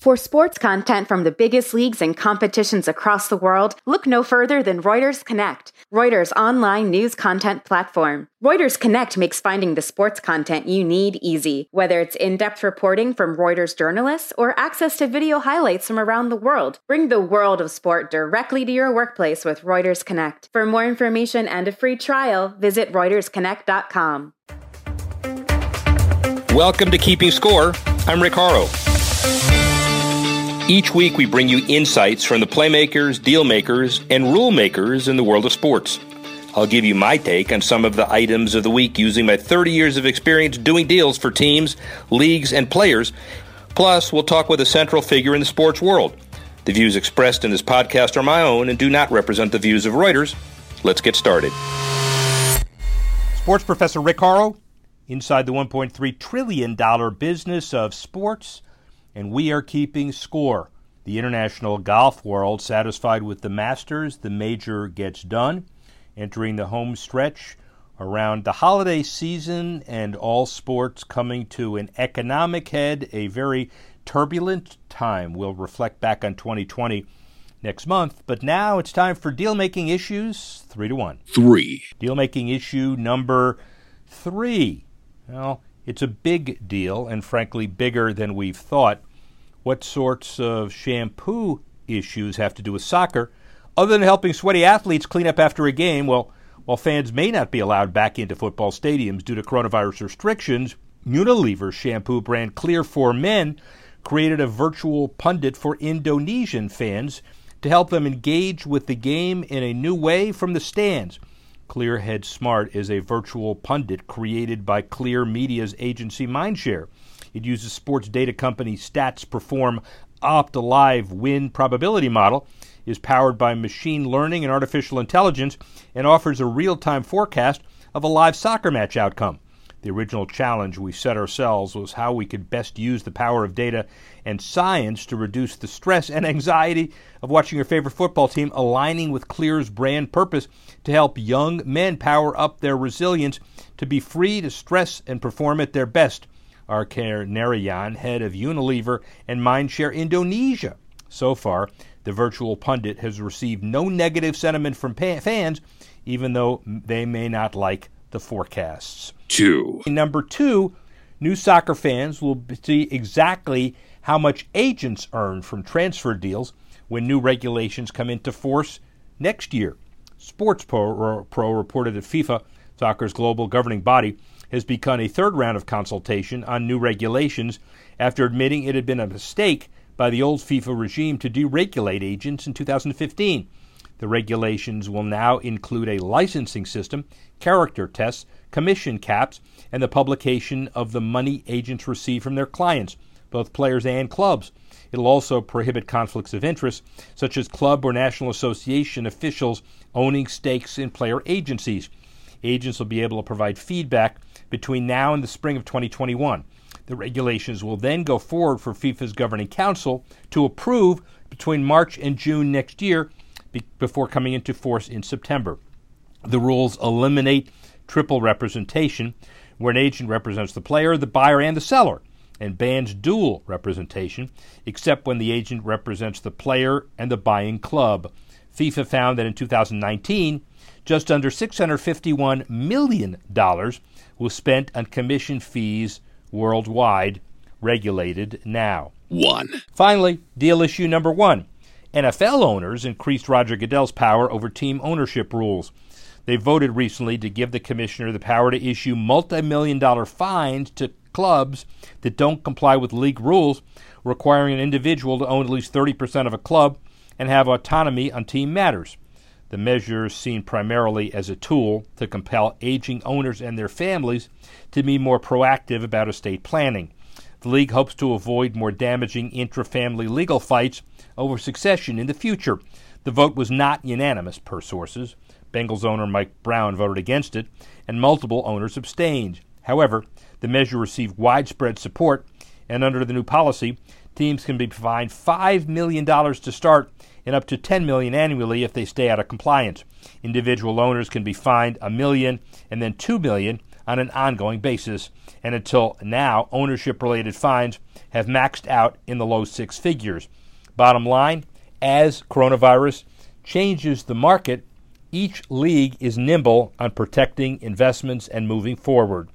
For sports content from the biggest leagues and competitions across the world, look no further than Reuters Connect, Reuters' online news content platform. Reuters Connect makes finding the sports content you need easy, whether it's in depth reporting from Reuters journalists or access to video highlights from around the world. Bring the world of sport directly to your workplace with Reuters Connect. For more information and a free trial, visit ReutersConnect.com. Welcome to Keeping Score. I'm Rick Horrow. Each week, we bring you insights from the playmakers, deal makers, and rule makers in the world of sports. I'll give you my take on some of the items of the week using my 30 years of experience doing deals for teams, leagues, and players. Plus, we'll talk with a central figure in the sports world. The views expressed in this podcast are my own and do not represent the views of Reuters. Let's get started. Sports professor Rick Horrow, inside the $1.3 trillion business of sports and we are keeping score. The international golf world satisfied with the Masters, the major gets done, entering the home stretch around the holiday season and all sports coming to an economic head, a very turbulent time. We'll reflect back on 2020 next month, but now it's time for deal making issues 3 to 1. 3. Deal making issue number 3. Well, it's a big deal, and frankly, bigger than we've thought. What sorts of shampoo issues have to do with soccer, other than helping sweaty athletes clean up after a game? Well, while fans may not be allowed back into football stadiums due to coronavirus restrictions, Unilever shampoo brand Clear for Men created a virtual pundit for Indonesian fans to help them engage with the game in a new way from the stands. Clear Head Smart is a virtual pundit created by Clear Media's agency Mindshare. It uses sports data company Stats Perform OptLive win probability model, is powered by machine learning and artificial intelligence, and offers a real time forecast of a live soccer match outcome. The original challenge we set ourselves was how we could best use the power of data and science to reduce the stress and anxiety of watching your favorite football team aligning with Clear's brand purpose to help young men power up their resilience to be free to stress and perform at their best. Arkar Narayan, head of Unilever and Mindshare Indonesia. So far, the virtual pundit has received no negative sentiment from pa- fans, even though they may not like the forecasts. Two. Number two, new soccer fans will see exactly how much agents earn from transfer deals when new regulations come into force next year. Sports Pro, Pro reported that FIFA, soccer's global governing body, has begun a third round of consultation on new regulations after admitting it had been a mistake by the old FIFA regime to deregulate agents in 2015. The regulations will now include a licensing system, character tests, commission caps, and the publication of the money agents receive from their clients, both players and clubs. It'll also prohibit conflicts of interest, such as club or national association officials owning stakes in player agencies. Agents will be able to provide feedback between now and the spring of 2021. The regulations will then go forward for FIFA's governing council to approve between March and June next year be- before coming into force in September. The rules eliminate triple representation, where an agent represents the player, the buyer, and the seller, and bans dual representation, except when the agent represents the player and the buying club. FIFA found that in 2019, just under $651 million was spent on commission fees worldwide, regulated now. One. Finally, deal issue number one NFL owners increased Roger Goodell's power over team ownership rules. They voted recently to give the commissioner the power to issue multi million dollar fines to clubs that don't comply with league rules, requiring an individual to own at least 30% of a club and have autonomy on team matters. The measure is seen primarily as a tool to compel aging owners and their families to be more proactive about estate planning. The league hopes to avoid more damaging intra family legal fights over succession in the future. The vote was not unanimous, per sources. Bengals owner Mike Brown voted against it, and multiple owners abstained. However, the measure received widespread support, and under the new policy, teams can be fined $5 million to start and up to 10 million annually if they stay out of compliance. Individual owners can be fined a million and then 2 million on an ongoing basis, and until now, ownership related fines have maxed out in the low six figures. Bottom line, as coronavirus changes the market, each league is nimble on protecting investments and moving forward.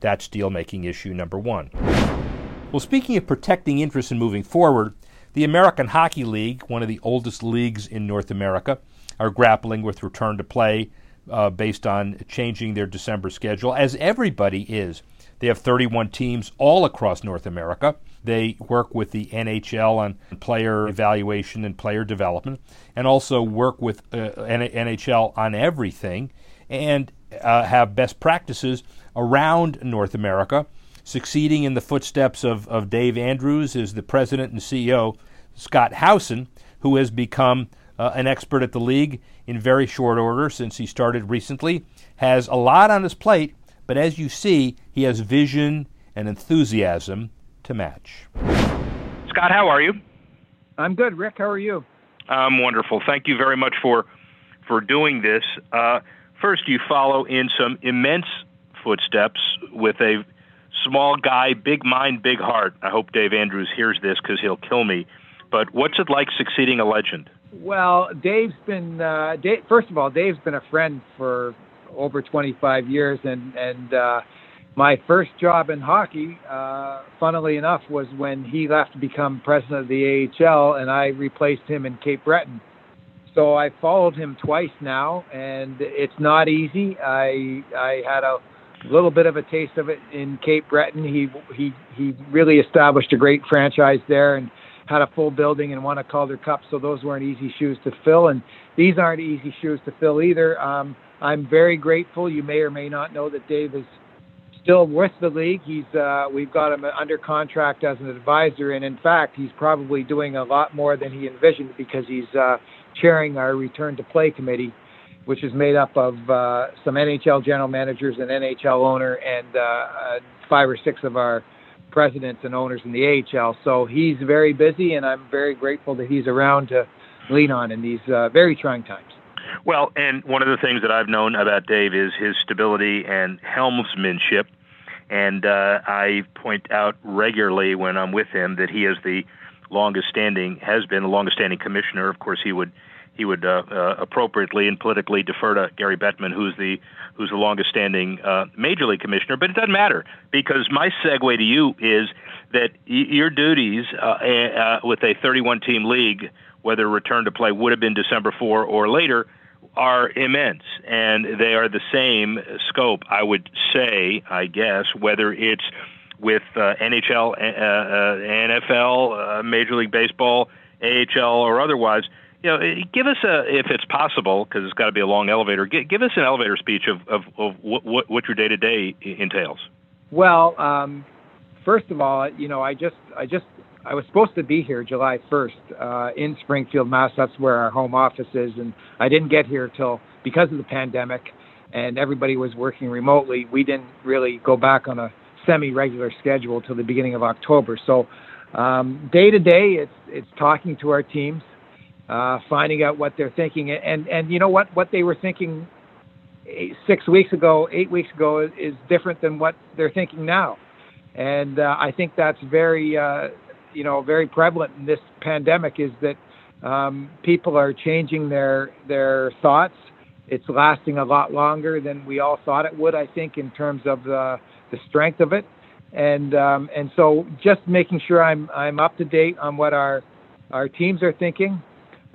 That's deal making issue number one. Well, speaking of protecting interests and moving forward, the American Hockey League, one of the oldest leagues in North America, are grappling with return to play uh, based on changing their December schedule, as everybody is. They have 31 teams all across North America. They work with the NHL on player evaluation and player development, and also work with uh, NHL on everything, and uh, have best practices around North America. Succeeding in the footsteps of, of Dave Andrews is the president and CEO, Scott Howson, who has become uh, an expert at the league in very short order since he started recently, has a lot on his plate, but as you see, he has vision and enthusiasm to match. Scott, how are you? I'm good. Rick, how are you? I'm wonderful. Thank you very much for for doing this. Uh, first, you follow in some immense footsteps with a small guy, big mind, big heart. I hope Dave Andrews hears this because he'll kill me. But what's it like succeeding a legend? Well, Dave's been uh, Dave, first of all, Dave's been a friend for over 25 years, and and uh, my first job in hockey, uh, funnily enough, was when he left to become president of the AHL, and I replaced him in Cape Breton. So I followed him twice now, and it's not easy. I I had a little bit of a taste of it in Cape Breton. He he he really established a great franchise there, and had a full building and won a Calder Cup. So those weren't easy shoes to fill, and these aren't easy shoes to fill either. Um, I'm very grateful. You may or may not know that Dave is still with the league. He's uh, we've got him under contract as an advisor, and in fact, he's probably doing a lot more than he envisioned because he's uh, chairing our return to play committee, which is made up of uh, some NHL general managers, an NHL owner, and uh, uh, five or six of our presidents and owners in the AHL. So he's very busy, and I'm very grateful that he's around to lean on in these uh, very trying times. Well, and one of the things that I've known about Dave is his stability and helmsmanship. And uh, I point out regularly when I'm with him that he is the longest standing, has been the longest standing commissioner. Of course, he would he would uh, uh, appropriately and politically defer to Gary Bettman, who's the who's the longest standing uh, major league commissioner. But it doesn't matter because my segue to you is that your duties uh, uh, with a 31 team league, whether return to play would have been December 4 or later, are immense, and they are the same scope. I would say, I guess, whether it's with uh, NHL, uh, uh, NFL, uh, Major League Baseball, AHL, or otherwise. You know, give us a, if it's possible, because it's got to be a long elevator. Give, give us an elevator speech of, of, of what, what, what your day to day entails. Well, um, first of all, you know, I just I just I was supposed to be here July 1st uh, in Springfield, Mass. That's where our home office is, and I didn't get here till because of the pandemic, and everybody was working remotely. We didn't really go back on a semi-regular schedule till the beginning of October. So um, day to day, it's it's talking to our teams, uh, finding out what they're thinking, and and you know what what they were thinking eight, six weeks ago, eight weeks ago is different than what they're thinking now. And uh, I think that's very uh, you know very prevalent in this pandemic is that um, people are changing their their thoughts. It's lasting a lot longer than we all thought it would. I think in terms of the the strength of it, and um, and so just making sure I'm I'm up to date on what our our teams are thinking.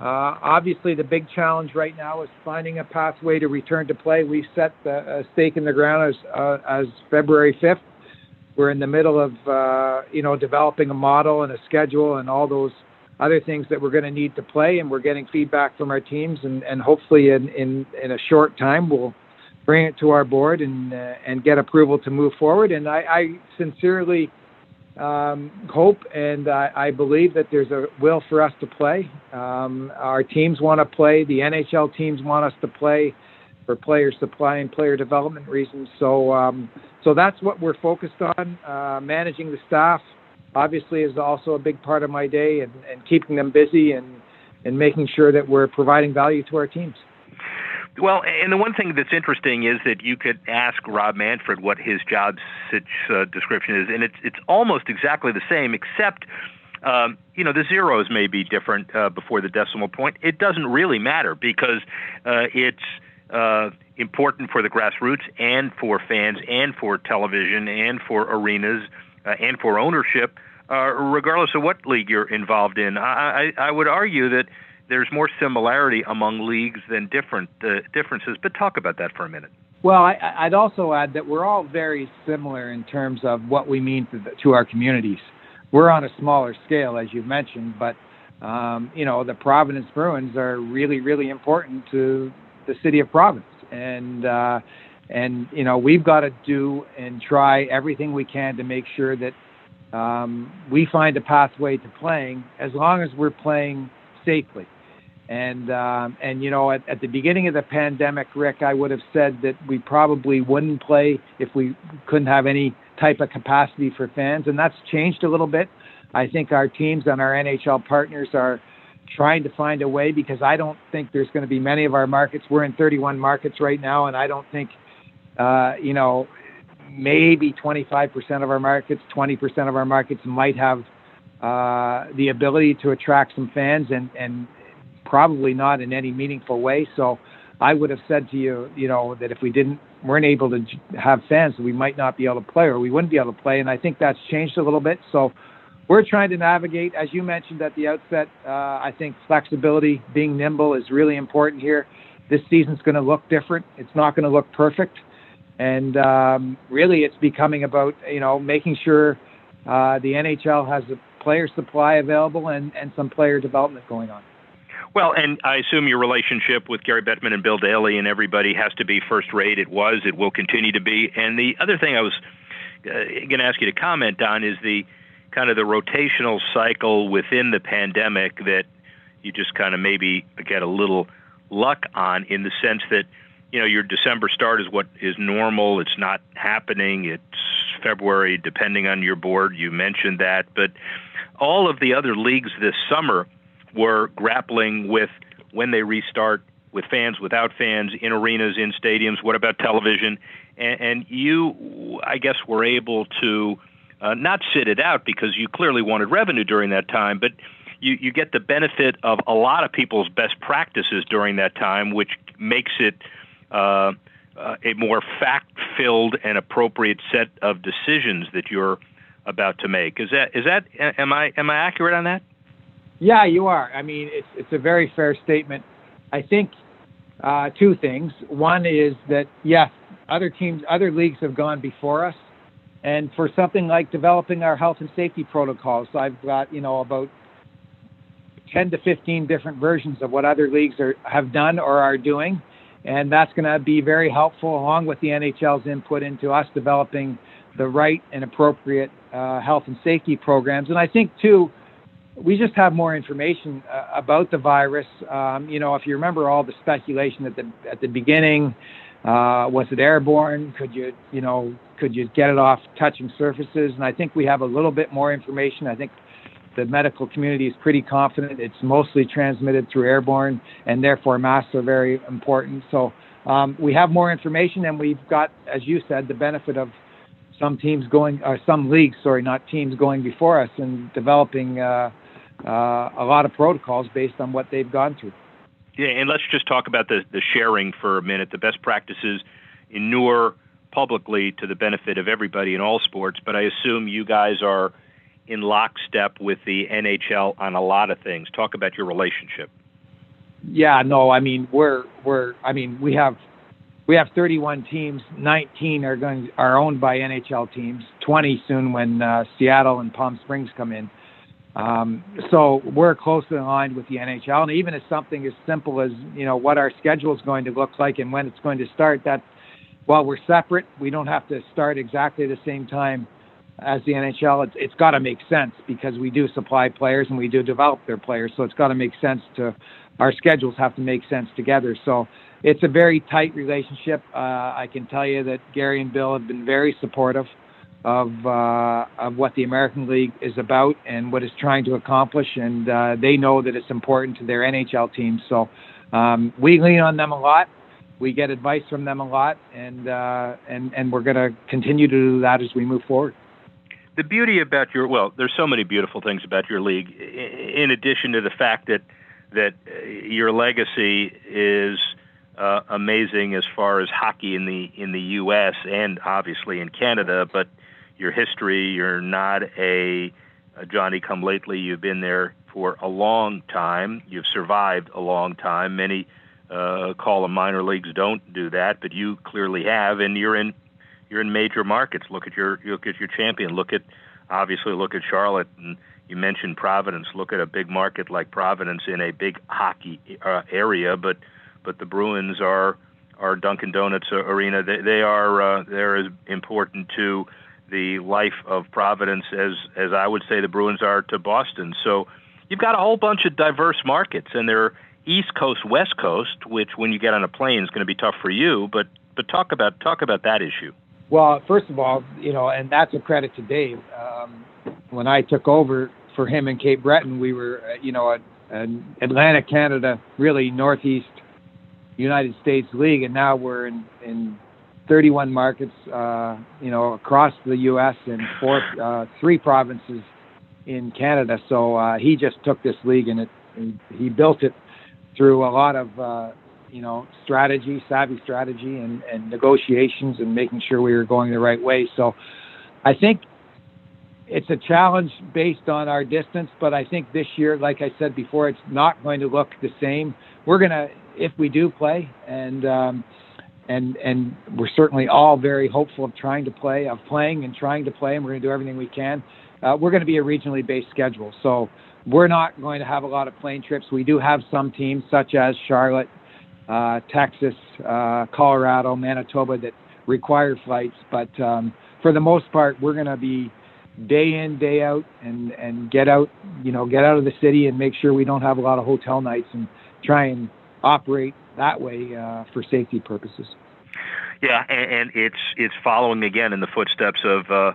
Uh, obviously, the big challenge right now is finding a pathway to return to play. We set the stake in the ground as uh, as February 5th we're in the middle of uh, you know developing a model and a schedule and all those other things that we're going to need to play and we're getting feedback from our teams and, and hopefully in, in, in a short time we'll bring it to our board and uh, and get approval to move forward and I, I sincerely um, hope and I, I, believe that there's a will for us to play. Um, our teams want to play. The NHL teams want us to play for player supply and player development reasons. So um, so that's what we're focused on. Uh, managing the staff, obviously, is also a big part of my day, and, and keeping them busy and and making sure that we're providing value to our teams. Well, and the one thing that's interesting is that you could ask Rob Manfred what his job uh, description is, and it's it's almost exactly the same, except um, you know the zeros may be different uh, before the decimal point. It doesn't really matter because uh, it's uh, important for the grassroots and for fans and for television and for arenas uh, and for ownership, uh, regardless of what league you're involved in. I, I, I would argue that there's more similarity among leagues than different uh, differences. But talk about that for a minute. Well, I, would also add that we're all very similar in terms of what we mean to, the, to our communities. We're on a smaller scale, as you mentioned, but um, you know the Providence Bruins are really, really important to the city of Providence, and uh, and you know we've got to do and try everything we can to make sure that um, we find a pathway to playing as long as we're playing safely. And um, and you know, at, at the beginning of the pandemic, Rick, I would have said that we probably wouldn't play if we couldn't have any type of capacity for fans, and that's changed a little bit. I think our teams and our NHL partners are trying to find a way because I don't think there's going to be many of our markets. We're in 31 markets right now, and I don't think, uh, you know, maybe 25% of our markets, 20% of our markets might have uh, the ability to attract some fans and, and probably not in any meaningful way. So I would have said to you, you know, that if we didn't weren't able to have fans, we might not be able to play or we wouldn't be able to play. And I think that's changed a little bit. So we're trying to navigate, as you mentioned at the outset. Uh, I think flexibility, being nimble, is really important here. This season's going to look different. It's not going to look perfect, and um, really, it's becoming about you know making sure uh, the NHL has a player supply available and, and some player development going on. Well, and I assume your relationship with Gary Bettman and Bill Daly and everybody has to be first rate. It was, it will continue to be. And the other thing I was uh, going to ask you to comment on is the kind of the rotational cycle within the pandemic that you just kind of maybe get a little luck on in the sense that you know your December start is what is normal. It's not happening. It's February, depending on your board. You mentioned that, but all of the other leagues this summer were grappling with when they restart with fans, without fans, in arenas, in stadiums. What about television? And, and you, I guess, were able to uh, not sit it out because you clearly wanted revenue during that time, but you, you get the benefit of a lot of people's best practices during that time, which makes it uh, uh, a more fact-filled and appropriate set of decisions that you're about to make. Is that is that am I am I accurate on that? Yeah, you are. I mean, it's it's a very fair statement. I think uh, two things. One is that yes, other teams, other leagues have gone before us, and for something like developing our health and safety protocols, I've got you know about 10 to 15 different versions of what other leagues are, have done or are doing. And that's going to be very helpful along with the NHL's input into us developing the right and appropriate uh, health and safety programs. And I think, too, we just have more information uh, about the virus. Um, you know, if you remember all the speculation at the at the beginning, uh, was it airborne? Could you, you know, could you get it off touching surfaces? And I think we have a little bit more information. I think the medical community is pretty confident it's mostly transmitted through airborne, and therefore masks are very important. So um, we have more information, and we've got, as you said, the benefit of some teams going, or some leagues, sorry, not teams going before us and developing. Uh, uh, a lot of protocols based on what they've gone through. Yeah, and let's just talk about the, the sharing for a minute. The best practices inure publicly to the benefit of everybody in all sports, but I assume you guys are in lockstep with the NHL on a lot of things. Talk about your relationship. Yeah, no, I mean we're we're I mean we have we have 31 teams. 19 are going are owned by NHL teams. 20 soon when uh, Seattle and Palm Springs come in. Um, so we're closely aligned with the NHL, and even as something as simple as you know what our schedule is going to look like and when it's going to start. That while we're separate, we don't have to start exactly the same time as the NHL. It's, it's got to make sense because we do supply players and we do develop their players, so it's got to make sense to our schedules have to make sense together. So it's a very tight relationship. Uh, I can tell you that Gary and Bill have been very supportive of uh, of what the American League is about and what it's trying to accomplish, and uh, they know that it's important to their NHL teams. So um, we lean on them a lot. we get advice from them a lot, and uh, and and we're going to continue to do that as we move forward. The beauty about your well, there's so many beautiful things about your league. In addition to the fact that that uh, your legacy is uh, amazing as far as hockey in the in the U.S. and obviously in Canada, but your history, you're not a, a Johnny Come Lately. You've been there for a long time. You've survived a long time. Many uh, call them minor leagues don't do that, but you clearly have, and you're in you're in major markets. Look at your look at your champion. Look at obviously look at Charlotte, and you mentioned Providence. Look at a big market like Providence in a big hockey uh, area, but but the Bruins are are Dunkin' Donuts arena. They, they are uh, as important to the life of Providence as as I would say the Bruins are to Boston. So you've got a whole bunch of diverse markets, and they're East Coast, West Coast, which when you get on a plane is going to be tough for you. But but talk about talk about that issue. Well, first of all, you know, and that's a credit to Dave. Um, when I took over for him in Cape Breton, we were, uh, you know, an Atlantic Canada, really Northeast United States league, and now we're in in 31 markets, uh, you know, across the U.S. and four, uh, three provinces in Canada. So uh, he just took this league and it, and he built it through a lot of uh, you know strategy, savvy strategy, and, and negotiations, and making sure we were going the right way. So I think it's a challenge based on our distance, but I think this year, like I said before, it's not going to look the same. We're gonna, if we do play, and um, and and we're certainly all very hopeful of trying to play, of playing and trying to play, and we're going to do everything we can. Uh, we're going to be a regionally based schedule, so we're not going to have a lot of plane trips. We do have some teams, such as Charlotte, uh, Texas, uh, Colorado, Manitoba, that require flights. But um, for the most part, we're going to be day in, day out, and and get out, you know, get out of the city and make sure we don't have a lot of hotel nights and try and operate that way uh, for safety purposes. Yeah, and, and it's it's following again in the footsteps of. Uh,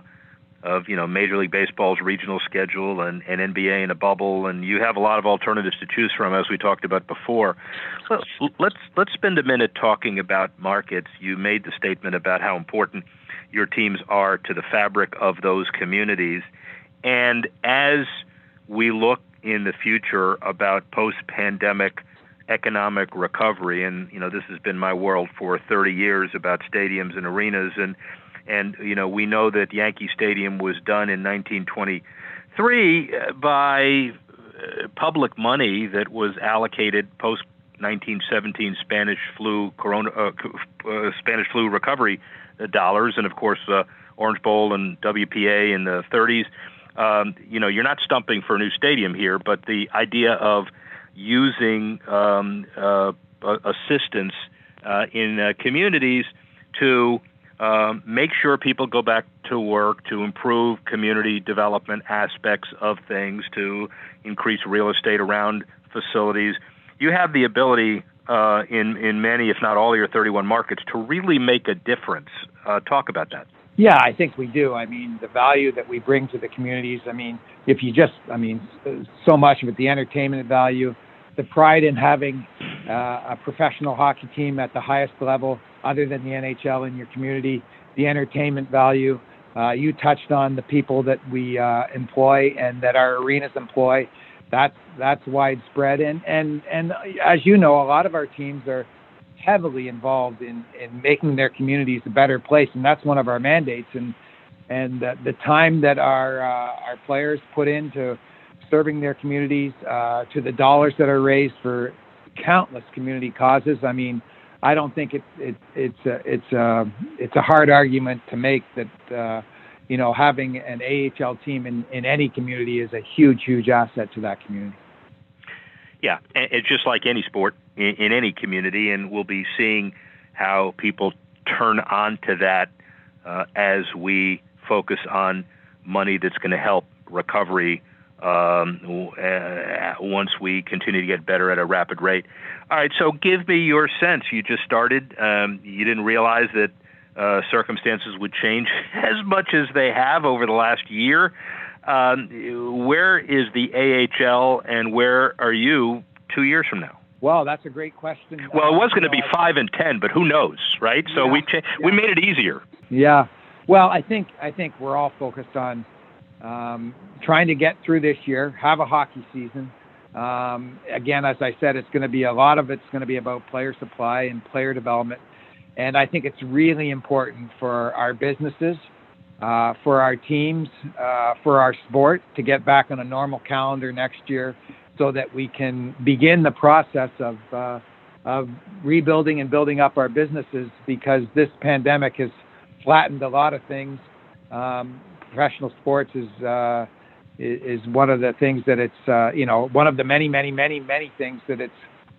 of you know Major League Baseball's regional schedule and, and NBA in a bubble, and you have a lot of alternatives to choose from, as we talked about before. Let's let's let's spend a minute talking about markets. You made the statement about how important your teams are to the fabric of those communities, and as we look in the future about post-pandemic economic recovery, and you know this has been my world for 30 years about stadiums and arenas. And and you know we know that Yankee Stadium was done in 1923 uh, by uh, public money that was allocated post 1917 Spanish flu corona uh, uh, Spanish flu recovery dollars, and of course uh, Orange Bowl and WPA in the 30s. Um, you know, you're not stumping for a new stadium here, but the idea of using um, assistance in communities to um, make sure people go back to work to improve community development aspects of things, to increase real estate around facilities. You have the ability uh, in in many, if not all, your 31 markets to really make a difference. Uh, talk about that. Yeah, I think we do. I mean, the value that we bring to the communities. I mean, if you just, I mean, so much of it, the entertainment value, the pride in having uh, a professional hockey team at the highest level other than the NHL in your community, the entertainment value. Uh, you touched on the people that we uh, employ and that our arenas employ. That's that's widespread, and and and as you know, a lot of our teams are heavily involved in in making their communities a better place, and that's one of our mandates. And and uh, the time that our uh, our players put into serving their communities, uh, to the dollars that are raised for countless community causes. I mean, I don't think it, it, it's a, it's a, it's a hard argument to make that uh, you know having an AHL team in, in any community is a huge huge asset to that community. Yeah, it's just like any sport in, in any community, and we'll be seeing how people turn on to that uh, as we focus on money that's going to help recovery um, uh, once we continue to get better at a rapid rate. All right, so give me your sense. You just started. Um, you didn't realize that uh, circumstances would change as much as they have over the last year. Um, where is the AHL, and where are you two years from now? Well, that's a great question. Well, it was going to be five and ten, but who knows, right? So yeah, we cha- yeah. we made it easier. Yeah. Well, I think I think we're all focused on um, trying to get through this year, have a hockey season. Um, again, as I said, it's going to be a lot of it's going to be about player supply and player development, and I think it's really important for our businesses, uh, for our teams, uh, for our sport to get back on a normal calendar next year, so that we can begin the process of uh, of rebuilding and building up our businesses because this pandemic has flattened a lot of things. Um, professional sports is uh, is one of the things that it's uh, you know one of the many many many many things that it's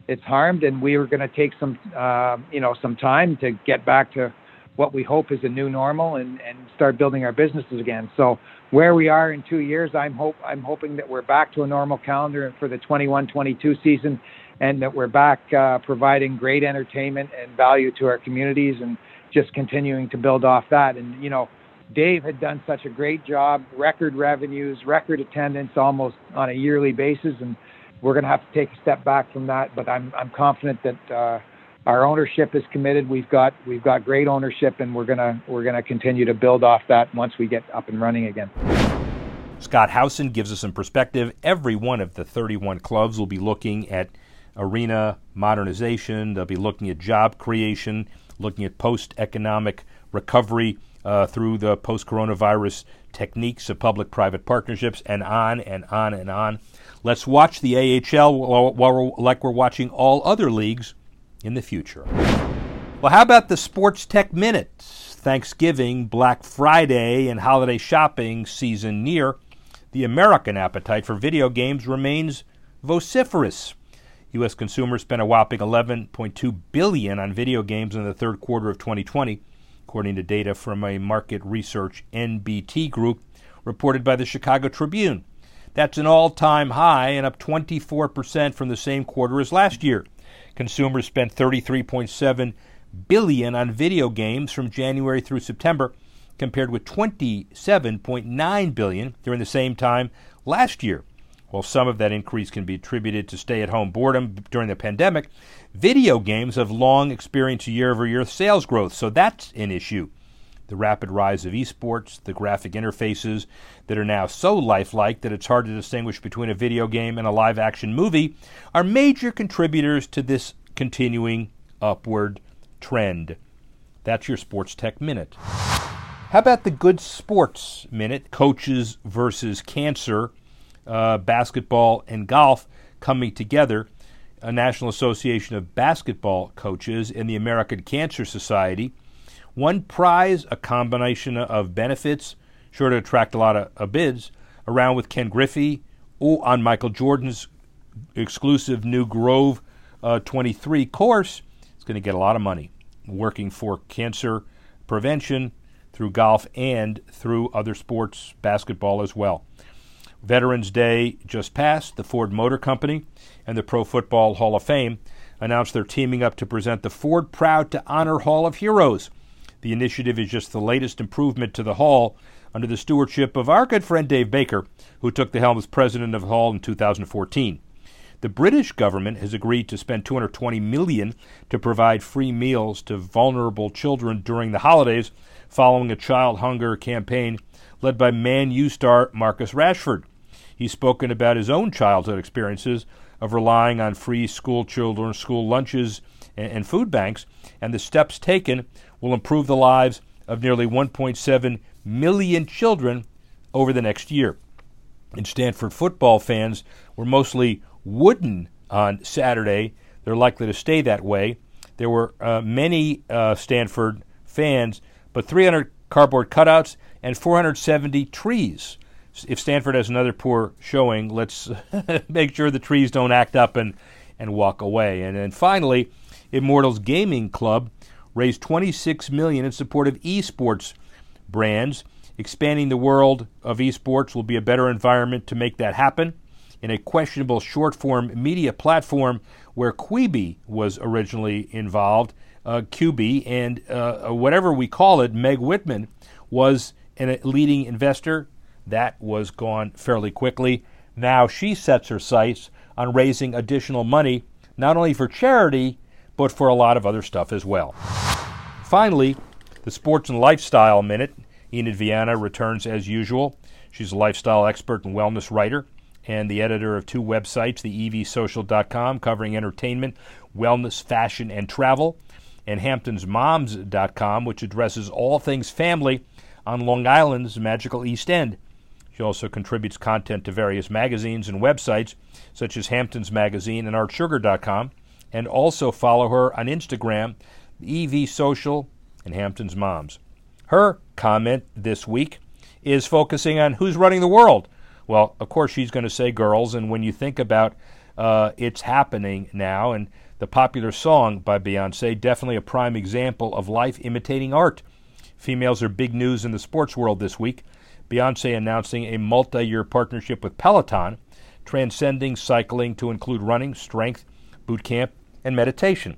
it's harmed, and we are going to take some uh, you know some time to get back to what we hope is a new normal and, and start building our businesses again. So where we are in two years, I'm hope I'm hoping that we're back to a normal calendar for the 21-22 season, and that we're back uh, providing great entertainment and value to our communities, and just continuing to build off that. And you know, Dave had done such a great job, record revenues, record attendance almost on a yearly basis, and we're going to have to take a step back from that. But I'm I'm confident that uh, our ownership is committed. We've got we've got great ownership, and we're gonna we're gonna continue to build off that once we get up and running again. Scott Howson gives us some perspective. Every one of the 31 clubs will be looking at arena modernization. They'll be looking at job creation, looking at post-economic recovery uh, through the post-coronavirus techniques of public-private partnerships, and on and on and on. Let's watch the AHL while, while we're, like we're watching all other leagues in the future. Well, how about the Sports Tech Minute? Thanksgiving, Black Friday, and holiday shopping season near. The American appetite for video games remains vociferous. U.S. consumers spent a whopping 11.2 billion on video games in the third quarter of 2020, according to data from a market research NPD group reported by the Chicago Tribune. That's an all-time high and up 24% from the same quarter as last year. Consumers spent 33.7 billion on video games from January through September, compared with 27.9 billion during the same time last year. While some of that increase can be attributed to stay-at-home boredom during the pandemic, video games have long experienced year-over-year sales growth, so that's an issue. The rapid rise of esports, the graphic interfaces that are now so lifelike that it's hard to distinguish between a video game and a live action movie are major contributors to this continuing upward trend. That's your Sports Tech Minute. How about the Good Sports Minute? Coaches versus cancer, uh, basketball and golf coming together. A National Association of Basketball Coaches and the American Cancer Society. One prize, a combination of benefits, sure to attract a lot of, of bids, around with Ken Griffey on Michael Jordan's exclusive new Grove uh, 23 course. It's going to get a lot of money working for cancer prevention through golf and through other sports, basketball as well. Veterans Day just passed. The Ford Motor Company and the Pro Football Hall of Fame announced they're teaming up to present the Ford Proud to Honor Hall of Heroes. The initiative is just the latest improvement to the Hall under the stewardship of our good friend Dave Baker, who took the helm as president of the Hall in 2014. The British government has agreed to spend 220 million to provide free meals to vulnerable children during the holidays, following a child hunger campaign led by Man U star Marcus Rashford. He's spoken about his own childhood experiences of relying on free school children, school lunches, and, and food banks, and the steps taken will improve the lives of nearly 1.7 million children over the next year. And Stanford football fans were mostly wooden on Saturday. They're likely to stay that way. There were uh, many uh, Stanford fans, but 300 cardboard cutouts and 470 trees. If Stanford has another poor showing, let's make sure the trees don't act up and, and walk away. And then finally, Immortals Gaming Club raised 26 million in support of esports brands. Expanding the world of esports will be a better environment to make that happen. In a questionable short form media platform where Quibi was originally involved, uh, QB, and uh, whatever we call it, Meg Whitman was a leading investor. That was gone fairly quickly. Now she sets her sights on raising additional money not only for charity, but for a lot of other stuff as well. Finally, the Sports and Lifestyle Minute. Enid Viana returns as usual. She's a lifestyle expert and wellness writer and the editor of two websites, the evsocial.com, covering entertainment, wellness, fashion, and travel, and hamptonsmoms.com, which addresses all things family on Long Island's magical East End. She also contributes content to various magazines and websites, such as Hamptons Magazine and ArtSugar.com, and also follow her on Instagram, EV Social and Hamptons Moms. Her comment this week is focusing on who's running the world. Well, of course, she's going to say girls, and when you think about uh, it's happening now, and the popular song by Beyonce, definitely a prime example of life imitating art. Females are big news in the sports world this week. Beyonce announcing a multi year partnership with Peloton, transcending cycling to include running, strength, boot camp, and meditation.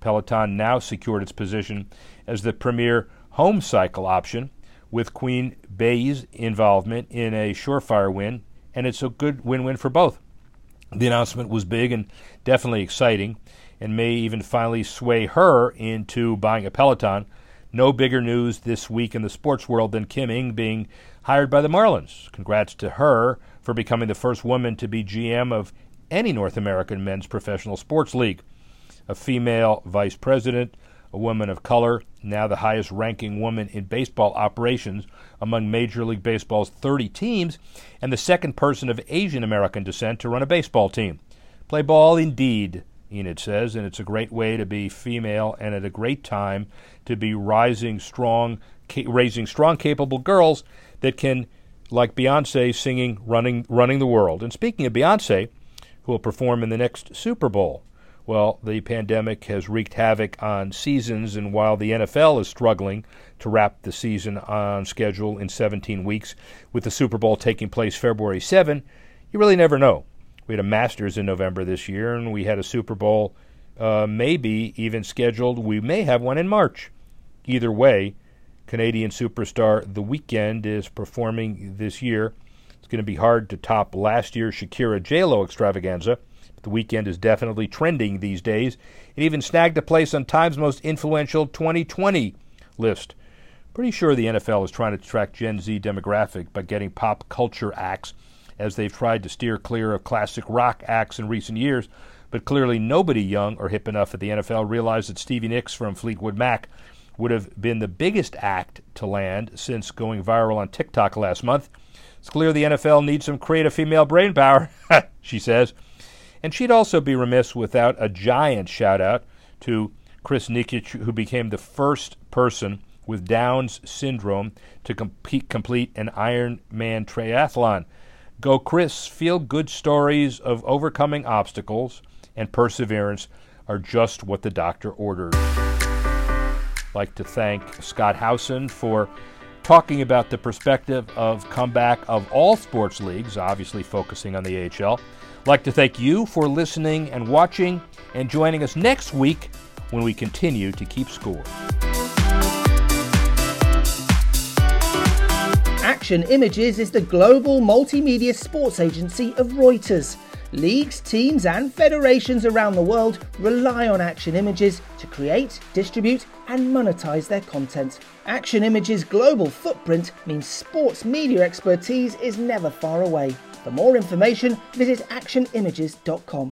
Peloton now secured its position as the premier home cycle option with Queen Bey's involvement in a surefire win, and it's a good win win for both. The announcement was big and definitely exciting, and may even finally sway her into buying a Peloton. No bigger news this week in the sports world than Kim Ng being hired by the Marlins. Congrats to her for becoming the first woman to be GM of any North American men's professional sports league. A female vice president, a woman of color, now the highest ranking woman in baseball operations among Major League Baseball's 30 teams, and the second person of Asian American descent to run a baseball team. Play ball indeed, Enid says, and it's a great way to be female and at a great time to be rising strong, raising strong, capable girls that can, like Beyonce, singing "Running, Running the World." And speaking of Beyonce, who will perform in the next Super Bowl. Well, the pandemic has wreaked havoc on seasons, and while the NFL is struggling to wrap the season on schedule in 17 weeks, with the Super Bowl taking place February 7, you really never know. We had a Masters in November this year, and we had a Super Bowl uh, maybe even scheduled. We may have one in March. Either way, Canadian superstar The Weeknd is performing this year. It's going to be hard to top last year's Shakira J-Lo extravaganza. The Weeknd is definitely trending these days. It even snagged a place on Time's most influential 2020 list. Pretty sure the NFL is trying to attract Gen Z demographic by getting pop culture acts, as they've tried to steer clear of classic rock acts in recent years. But clearly, nobody young or hip enough at the NFL realized that Stevie Nicks from Fleetwood Mac would have been the biggest act to land since going viral on TikTok last month. It's clear the NFL needs some creative female brain power, she says. And she'd also be remiss without a giant shout out to Chris Nikic, who became the first person with Down's syndrome to complete an Ironman triathlon. Go, Chris. Feel good stories of overcoming obstacles and perseverance are just what the doctor ordered like to thank Scott Howson for talking about the perspective of comeback of all sports leagues, obviously focusing on the AHL. Like to thank you for listening and watching and joining us next week when we continue to keep score. Action Images is the global multimedia sports agency of Reuters. Leagues, teams, and federations around the world rely on Action Images to create, distribute, and monetize their content. Action Images' global footprint means sports media expertise is never far away. For more information, visit actionimages.com.